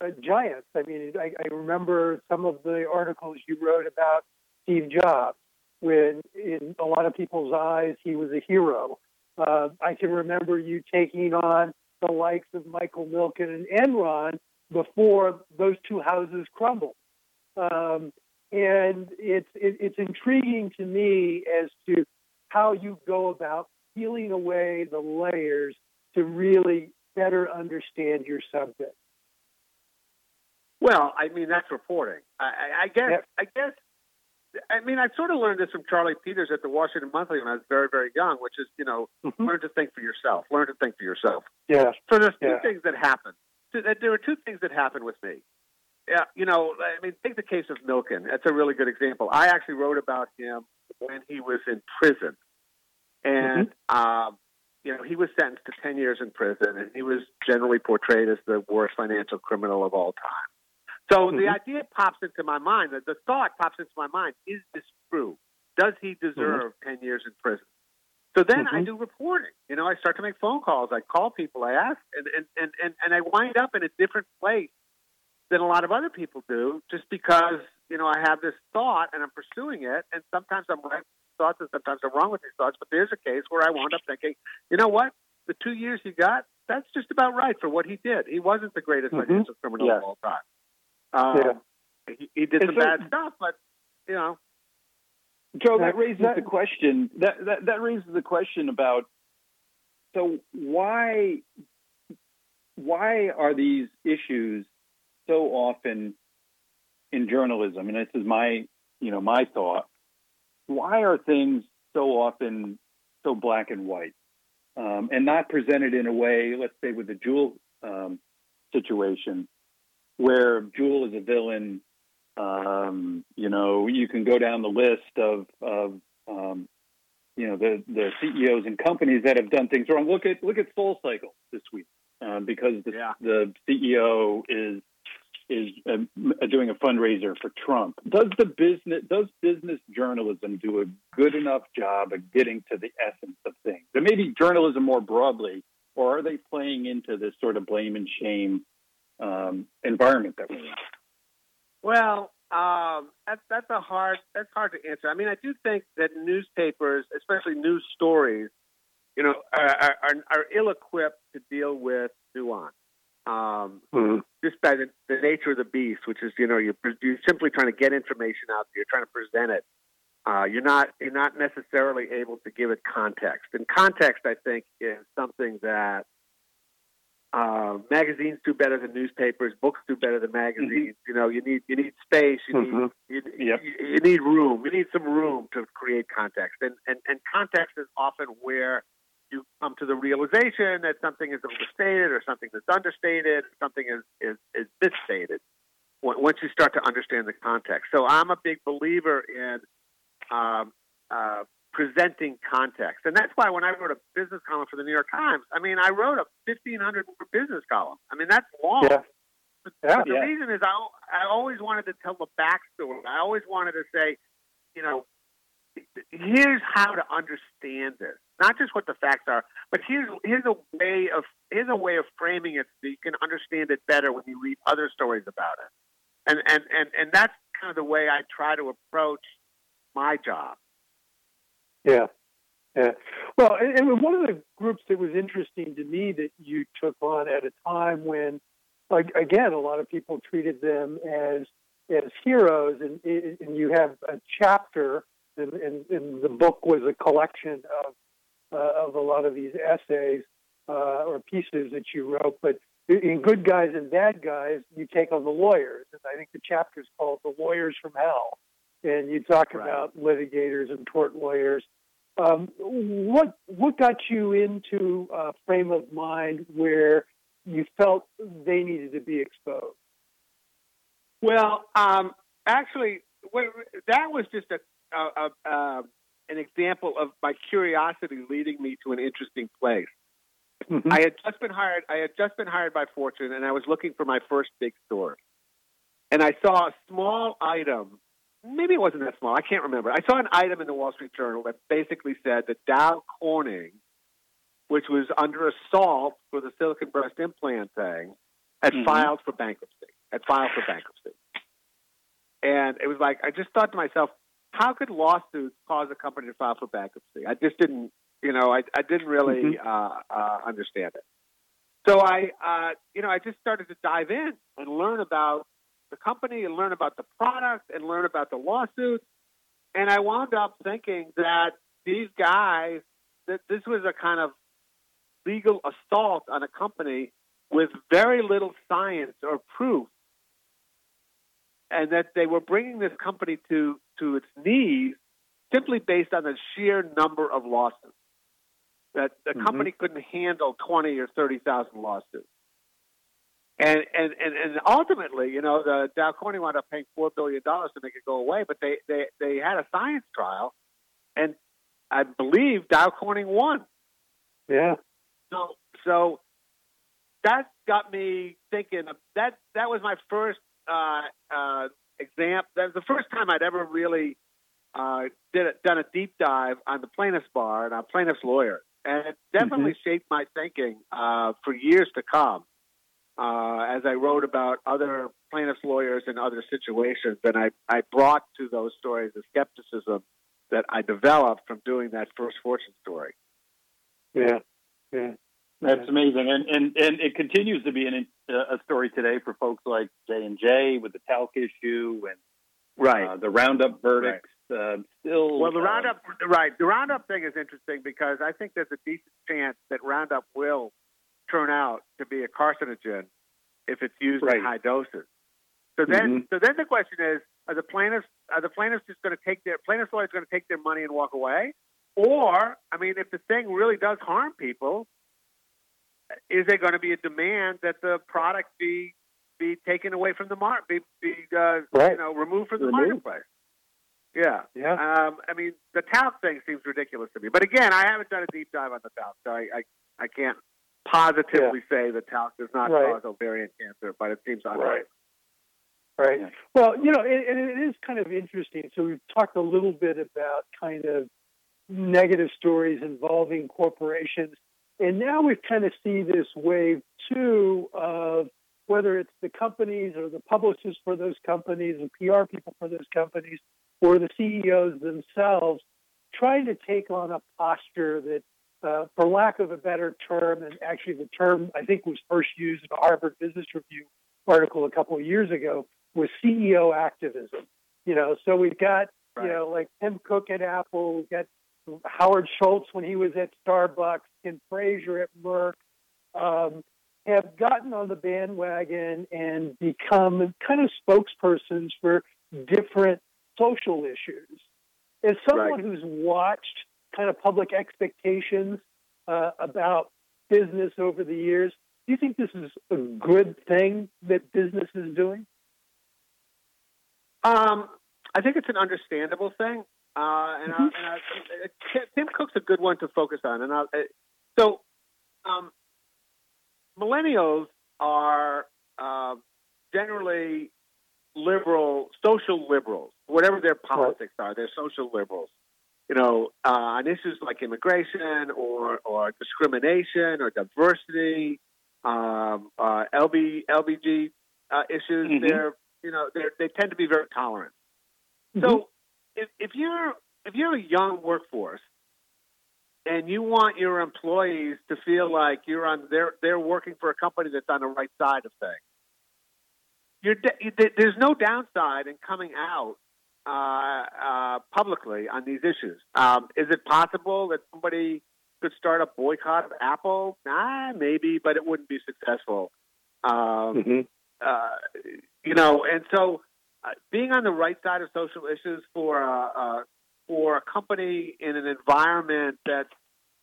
uh, giants. I mean, I, I remember some of the articles you wrote about Steve Jobs, when in a lot of people's eyes he was a hero. Uh, I can remember you taking on the likes of Michael Milken and Enron before those two houses crumbled. Um, and it's it, it's intriguing to me as to how you go about peeling away the layers to really better understand your subject. Well, I mean that's reporting. I, I guess. Yep. I guess. I mean, I sort of learned this from Charlie Peters at the Washington Monthly when I was very, very young, which is, you know, mm-hmm. learn to think for yourself. Learn to think for yourself. Yeah. So there's two yeah. things that happen. There were two things that happened with me. Yeah, you know, I mean, take the case of Milken. That's a really good example. I actually wrote about him when he was in prison, and mm-hmm. um, you know, he was sentenced to ten years in prison, and he was generally portrayed as the worst financial criminal of all time. So mm-hmm. the idea pops into my mind, the, the thought pops into my mind, is this true? Does he deserve mm-hmm. 10 years in prison? So then mm-hmm. I do reporting. You know, I start to make phone calls. I call people. I ask, and, and, and, and, and I wind up in a different place than a lot of other people do just because, you know, I have this thought and I'm pursuing it. And sometimes I'm right with these thoughts and sometimes I'm wrong with these thoughts. But there's a case where I wound up thinking, you know what? The two years he got, that's just about right for what he did. He wasn't the greatest mm-hmm. financial criminal yes. of all time. Um, yeah. He, he did some so, bad stuff, but you know. Joe, that raises that, the question. That, that that raises the question about so why why are these issues so often in journalism? And this is my you know my thought. Why are things so often so black and white um, and not presented in a way? Let's say with the Juul um, situation, where Juul is a villain. Um, you know, you can go down the list of, of um, you know, the, the CEOs and companies that have done things wrong. Look at look at Soul Cycle this week um, because the, yeah. the CEO is is uh, doing a fundraiser for Trump. Does the business does business journalism do a good enough job of getting to the essence of things? And maybe journalism more broadly, or are they playing into this sort of blame and shame um, environment that we're in? Well, um, that's that's a hard that's hard to answer. I mean, I do think that newspapers, especially news stories, you know, are, are, are ill-equipped to deal with nuance. Um, mm-hmm. Just by the, the, nature of the beast, which is, you know, you're, you're simply trying to get information out there, you're trying to present it. Uh, you're not you're not necessarily able to give it context, and context, I think, is something that uh, magazines do better than newspapers. Books do better than magazines. Mm-hmm. You know, you need you need space. You mm-hmm. need you, yep. you, you, need room. You need some room to create context, and and and context is often where you come to the realization that something is overstated or something that's understated, something is is, is misstated. Once you start to understand the context, so I'm a big believer in um, uh, presenting context. And that's why when I wrote a business column for the New York Times, I mean, I wrote a 1,500 word business column. I mean, that's long. Yeah. But, yeah, the yeah. reason is I, I always wanted to tell the backstory. I always wanted to say, you know, here's how to understand this. Not just what the facts are, but here's here's a way of here's a way of framing it so you can understand it better when you read other stories about it. And and and and that's kind of the way I try to approach my job. Yeah. Yeah. Well, and, one of the groups that was interesting to me that you took on at a time when, like, again, a lot of people treated them as as heroes, and, and you have a chapter, and, and, and the book was a collection of uh, of a lot of these essays uh, or pieces that you wrote. But in Good Guys and Bad Guys, you take on the lawyers, and I think the chapter is called "The Lawyers from Hell," and you talk right. about litigators and tort lawyers um, what what got you into a frame of mind where you felt they needed to be exposed? Well, um, actually, that was just a, a, a, a, an example of my curiosity leading me to an interesting place. Mm-hmm. I had just been hired. I had just been hired by Fortune, and I was looking for my first big story. And I saw a small item maybe it wasn't that small. I can't remember. I saw an item in the Wall Street Journal that basically said that Dow Corning, which was under assault for the silicon breast implant thing, had mm-hmm. filed for bankruptcy. Had filed for bankruptcy. And it was like I just thought to myself, how could lawsuits cause a company to file for bankruptcy? I just didn't, you know, I, I didn't really mm-hmm. uh, uh, understand it. So I, uh, you know, I just started to dive in and learn about the company and learn about the product and learn about the lawsuits. And I wound up thinking that these guys, that this was a kind of legal assault on a company with very little science or proof, and that they were bringing this company to, to its knees simply based on the sheer number of lawsuits. That the mm-hmm. company couldn't handle 20 or 30,000 lawsuits. And, and, and, and ultimately, you know, the Dow Corning wound up paying $4 billion to make it go away, but they, they, they had a science trial, and I believe Dow Corning won. Yeah. So, so that got me thinking. That that was my first uh, uh, exam. That was the first time I'd ever really uh, did a, done a deep dive on the plaintiff's bar and our plaintiff's lawyer, and it definitely mm-hmm. shaped my thinking uh, for years to come uh, as I wrote about other plaintiffs' lawyers in other situations, and I, I brought to those stories the skepticism that I developed from doing that first fortune story. Yeah, yeah. That's amazing, and and and it continues to be an, a story today for folks like J and J with the talc issue and right uh, the Roundup verdicts. Right. Uh, still, well, the Roundup right the Roundup thing is interesting because I think there's a decent chance that Roundup will turn out to be a carcinogen if it's used right. in high doses. So then, mm-hmm. so then the question is: Are the plaintiffs are the plaintiffs just going to take their plaintiffs lawyers going to take their money and walk away, or I mean, if the thing really does harm people, is there going to be a demand that the product be be taken away from the market, be, be uh, right. you know removed from the removed. marketplace? Yeah, yeah. Um, I mean, the talc thing seems ridiculous to me, but again, I haven't done a deep dive on the talc, so I I, I can't positively yeah. say that talc does not right. cause ovarian cancer, but it seems unlikely. Right. Right. Yeah. Well, you know, and, and it is kind of interesting. So we've talked a little bit about kind of negative stories involving corporations, and now we kind of see this wave too of whether it's the companies or the publicists for those companies, the PR people for those companies, or the CEOs themselves, trying to take on a posture that uh, for lack of a better term, and actually the term I think was first used in a Harvard Business Review article a couple of years ago, was CEO activism. You know, so we've got Right. You know, like Tim Cook at Apple, we've got Howard Schultz when he was at Starbucks, Ken Frazier at Merck, um, have gotten on the bandwagon and become kind of spokespersons for different social issues. As someone right. who's watched kind of public expectations uh, about business over the years, do you think this is a good thing that business is doing? Um, I think it's an understandable thing, uh, and, mm-hmm. I, and I, Tim Cook's a good one to focus on. And I, so, um, millennials are uh, generally liberal, social liberals, whatever their politics are. They're social liberals. You know, uh, on issues like immigration or or discrimination or diversity, um, uh, LB, LBG uh, issues. Mm-hmm. They're you know they they tend to be very tolerant. Mm-hmm. So if, if you're if you're a young workforce and you want your employees to feel like you're on they're they're working for a company that's on the right side of things, you're there's no downside in coming out publicly on these issues. Um, is it possible that somebody could start a boycott of Apple? Nah, maybe, but it wouldn't be successful. Um, mm-hmm. uh, you know, and so uh, being on the right side of social issues for a, uh, for a company in an environment that's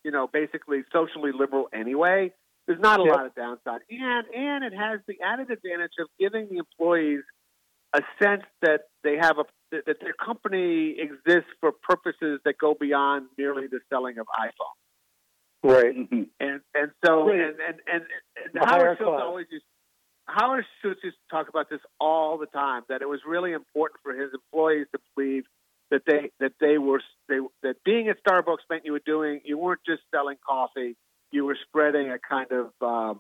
you know basically socially liberal anyway, there's not a yep. lot of downside, and and it has the added advantage of giving the employees a sense that they have a that their company exists for purposes that go beyond merely the selling of iPhone. Right. Mm-hmm. And and so right. and and and, and Howard Schultz always used Howard Schultz used to talk about this all the time. That it was really important for his employees to believe that they that they were they that being at Starbucks meant you were doing you weren't just selling coffee. You were spreading a kind of um,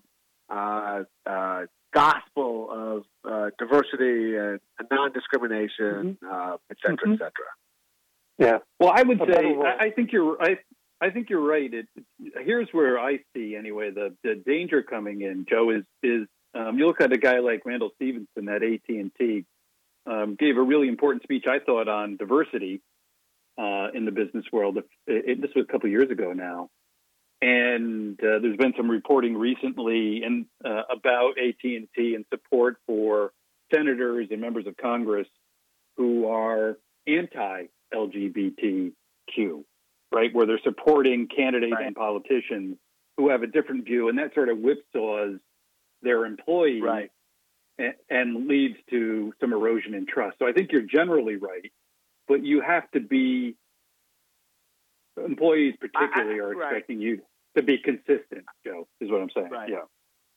uh, uh, gospel of uh, diversity and, and non-discrimination, mm-hmm. uh, et cetera, mm-hmm. et cetera. Yeah. Well, I would say I, I think you're I I think you're right. It, here's where I see anyway the the danger coming in. Joe is is um, you look at a guy like Randall Stephenson at AT and T, um, gave a really important speech I thought on diversity uh, in the business world. It, it, this was a couple years ago now, and uh, there's been some reporting recently and uh, about AT and T and support for senators and members of Congress who are anti-LGBTQ, right? Where they're supporting candidates right. and politicians who have a different view, and that sort of whipsaws their employees right. and, and leads to some erosion in trust. So I think you're generally right, but you have to be employees particularly I, I, are expecting you to be consistent. Joe is what I'm saying. Right. Yeah.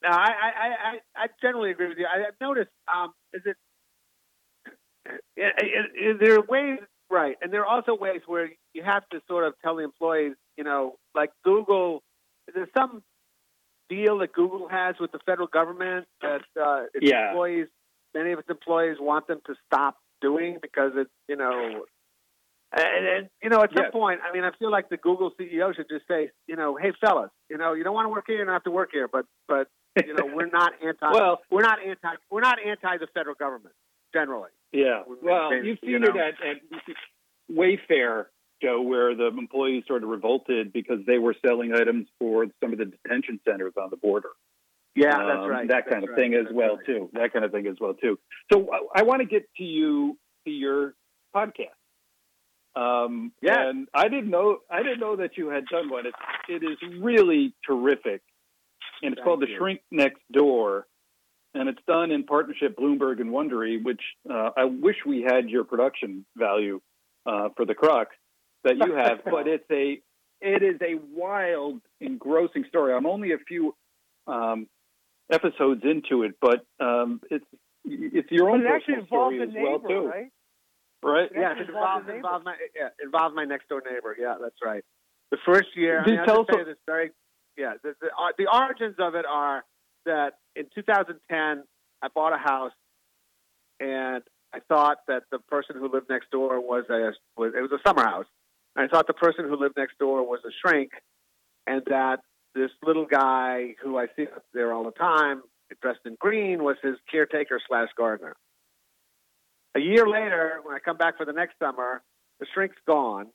No, I, I, I, I generally agree with you. I, have noticed. Um, is it, it, it, it, there are ways, right, and there are also ways where you have to sort of tell the employees, you know, like Google. There's some deal that Google has with the federal government that uh, its yeah. employees, many of its employees want them to stop doing because it's, you know, and, and you know, at some yes. point, I mean, I feel like the Google CEO should just say, you know, hey fellas, you know, you don't want to work here, you don't have to work here, but but you know, we're not anti. well, we're not anti. We're not anti the federal government generally. Yeah. Well, you've seen you know, it at, at Wayfair Joe, where the employees sort of revolted because they were selling items for some of the detention centers on the border. Yeah, um, that's right. That that's kind of right. thing as that's well right. too. That kind of thing as well too. So I, I want to get to you to your podcast. Um, yeah. And I didn't know I didn't know that you had done one. It, it is really terrific, and it's Thank called you. The Shrink Next Door, and it's done in partnership Bloomberg and Wondery. Which uh, I wish we had your production value uh, for the Crux that you have, but it's a it is a wild, engrossing story. I'm only a few um, episodes into it, but um, it's it's your own but it personal story as neighbor, well too. Right? Right? Yeah, it involves, involves my yeah, involves my next door neighbor. Yeah, that's right. The first year, I mean, tell us say this very yeah. The, the, uh, the origins of it are that in 2010, I bought a house, and I thought that the person who lived next door was a was it was a summer house. And I thought the person who lived next door was a shrink, and that this little guy who I see up there all the time, dressed in green, was his caretaker slash gardener. A year later, when I come back for the next summer, the shrink's gone,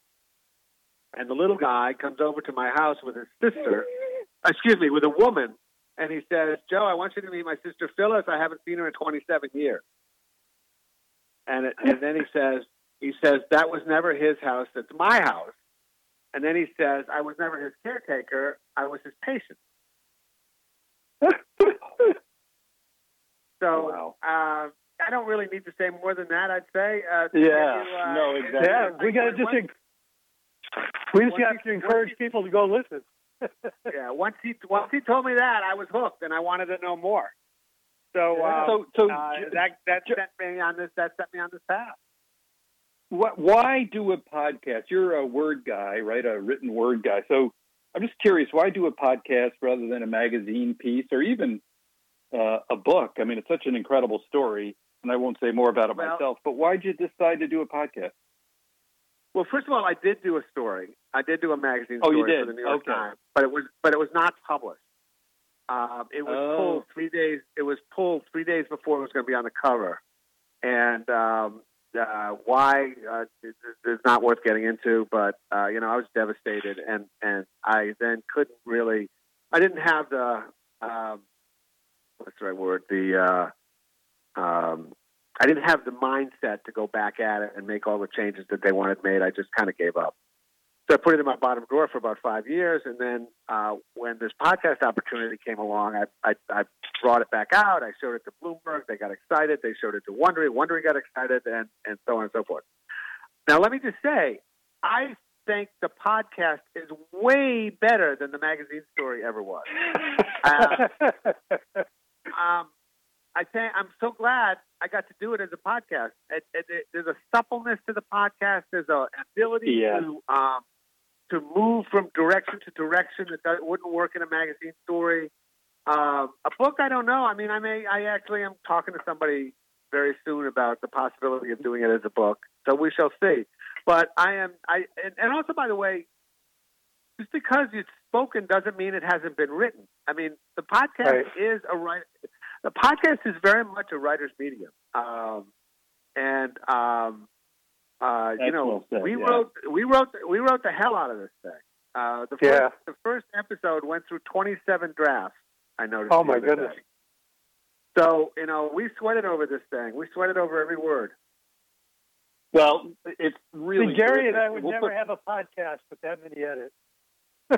and the little guy comes over to my house with his sister, excuse me, with a woman, and he says, Joe, I want you to meet my sister Phyllis. I haven't seen her in 27 years. And, it, and then he says, he says, that was never his house. That's my house. And then he says, I was never his caretaker. I was his patient. so, wow. uh, I don't really need to say more than that. I'd say. Uh, yeah. You, uh, no, exactly. Yeah, we got to just. we just have to encourage he, people to go listen. yeah. Once he once he told me that, I was hooked, and I wanted to know more. So, uh, so, so uh, that that set me on this. That set me on this path. What, why do a podcast? You're a word guy, right? A written word guy. So I'm just curious, why do a podcast rather than a magazine piece or even uh, a book? I mean, it's such an incredible story, and I won't say more about it well, myself. But why did you decide to do a podcast? Well, first of all, I did do a story. I did do a magazine oh, story for the New York okay. Times, but it was but it was not published. Um, it was oh. pulled three days. It was pulled three days before it was going to be on the cover, and um, uh, why uh, is not worth getting into. But uh, you know, I was devastated, and and I then couldn't really. I didn't have the um, what's the right word? The uh, um, I didn't have the mindset to go back at it and make all the changes that they wanted made. I just kind of gave up. So I put it in my bottom drawer for about five years, and then uh, when this podcast opportunity came along, I, I, I brought it back out. I showed it to Bloomberg. They got excited. They showed it to Wondery. Wondery got excited, and and so on and so forth. Now, let me just say, I think the podcast is way better than the magazine story ever was. uh, um, I think I'm so glad I got to do it as a podcast. It, it, it, there's a suppleness to the podcast. There's an ability yeah. to um, to move from direction to direction that wouldn't work in a magazine story. Um, a book, I don't know. I mean, I may, I actually am talking to somebody very soon about the possibility of doing it as a book. So we shall see. But I am, I, and, and also, by the way, just because it's spoken doesn't mean it hasn't been written. I mean, the podcast right. is a right. The podcast is very much a writer's medium, um, and um, uh, you know, well said, we yeah. wrote we wrote we wrote the hell out of this thing. Uh, the first yeah. the first episode went through 27 drafts. I noticed. Oh my goodness! Day. So you know, we sweated over this thing. We sweated over every word. Well, it's really See, Gary and. I would we'll never put... have a podcast with that many edits. we,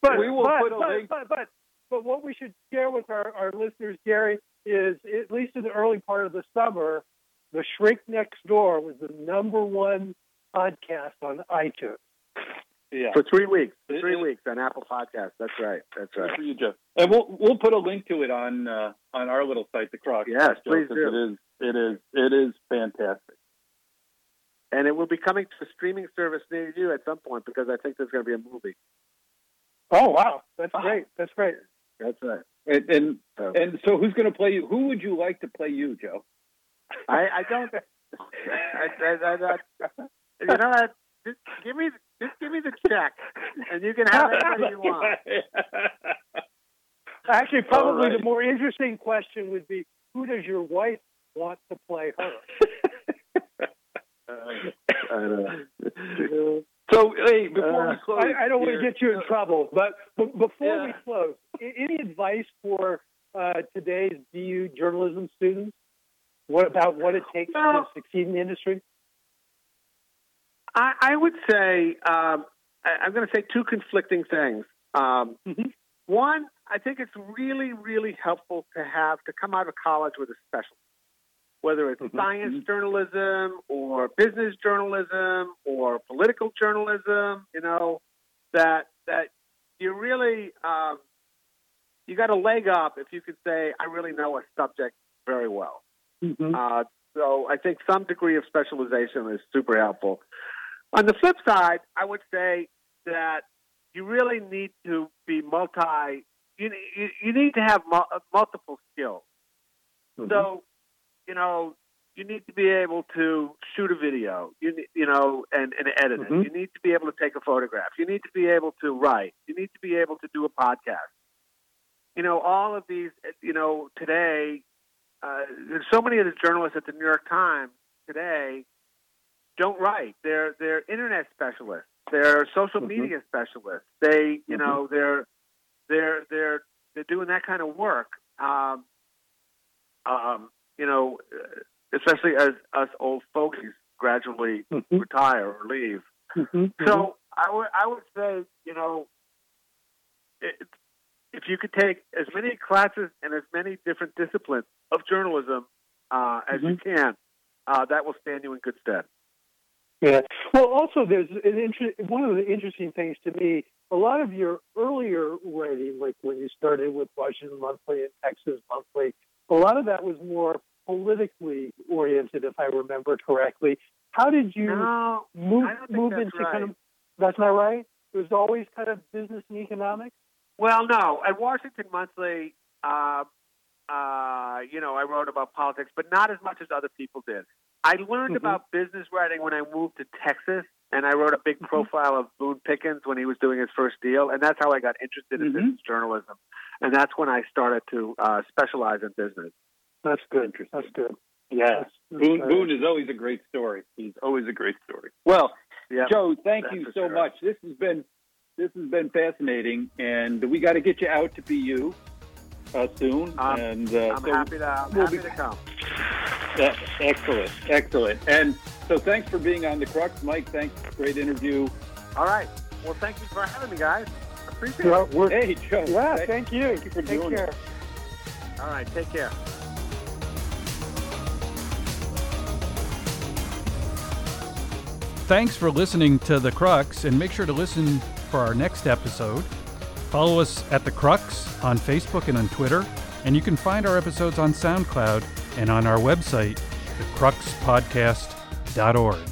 but, we will but, put a but, link. But, but, but what we should share with our, our listeners, Gary, is at least in the early part of the summer, The Shrink Next Door was the number one podcast on iTunes. Yeah. For three weeks. For three it, weeks on Apple Podcasts. That's right. That's right. For you, Jeff. And we'll we'll put a link to it on uh, on our little site, the Crux. Yes, Joe, please do. It is it is it is fantastic. And it will be coming to a streaming service near you at some point because I think there's going to be a movie. Oh wow, that's great. That's great. That's right. And and so, and so who's going to play you? Who would you like to play you, Joe? I, I don't. I, I, I, you know, just give me just give me the check, and you can have anybody you want. Actually, probably right. the more interesting question would be, who does your wife want to play her? so, hey, before uh, we close, I, I don't want to get you in trouble, but, but before Yeah. we close, any advice for uh, today's BU journalism students? What about what it takes Well- to succeed in the industry? I, I would say um, I, I'm going to say two conflicting things. Um, Mhm. One, I think it's really, really helpful to have to come out of college with a specialty, whether it's Mhm. science journalism or business journalism or political journalism. You know that that you really um, you got a leg up if you could say I really know a subject very well. Mm-hmm. Uh, so I think some degree of specialization is super helpful. On the flip side, I would say that you really need to be multi. You you, you need to have mul- multiple skills. So, you know, you need to be able to shoot a video. You you know, and, and edit it. You need to be able to take a photograph. You need to be able to write. You need to be able to do a podcast. You know, all of these. You know, today uh, there's so many of the journalists at the New York Times today don't write. They're they're internet specialists. They're social mm-hmm. media specialists. They you mm-hmm. know they're they're they're they're doing that kind of work. Um, um, you know, especially as us old folks gradually mm-hmm. retire or leave. Mm-hmm. So mm-hmm. I would I would say you know it, if you could take as many classes and as many different disciplines of journalism uh, as you mm-hmm. can, uh, that will stand you in good stead. Yeah. Well, also, there's an inter- one of the interesting things to me. A lot of your earlier writing, like when you started with Washington Monthly and Texas Monthly, a lot of that was more politically oriented, if I remember correctly. How did you no, move move into right. kind of? That's not right. It was always kind of business and economics. Well, no. At Washington Monthly, uh, uh, you know, I wrote about politics, but not as much as other people did. I learned mm-hmm. about business writing when I moved to Texas, and I wrote a big mm-hmm. profile of Boone Pickens when he was doing his first deal, and that's how I got interested in mm-hmm. business journalism, and that's when I started to uh, specialize in business. That's good. That's good. Yeah, Boone, Boone is always a great story. He's always a great story. Well, yep, Joe, thank you so sure. much. This has been this has been fascinating, and we got to get you out to BU uh, soon. Um, and uh, I'm so happy to I'm we'll happy be, to come. Uh, excellent, excellent. And so, thanks for being on the Crux, Mike. Thanks, great interview. All right. Well, thank you for having me, guys. Appreciate well, it. Hey, Joe. Yeah, thank, thank you. Thank you for take doing care. it. All right, take care. Thanks for listening to The Crux, and make sure to listen for our next episode. Follow us at The Crux on Facebook and on Twitter, and you can find our episodes on SoundCloud and on our website, thecruxpodcast.org.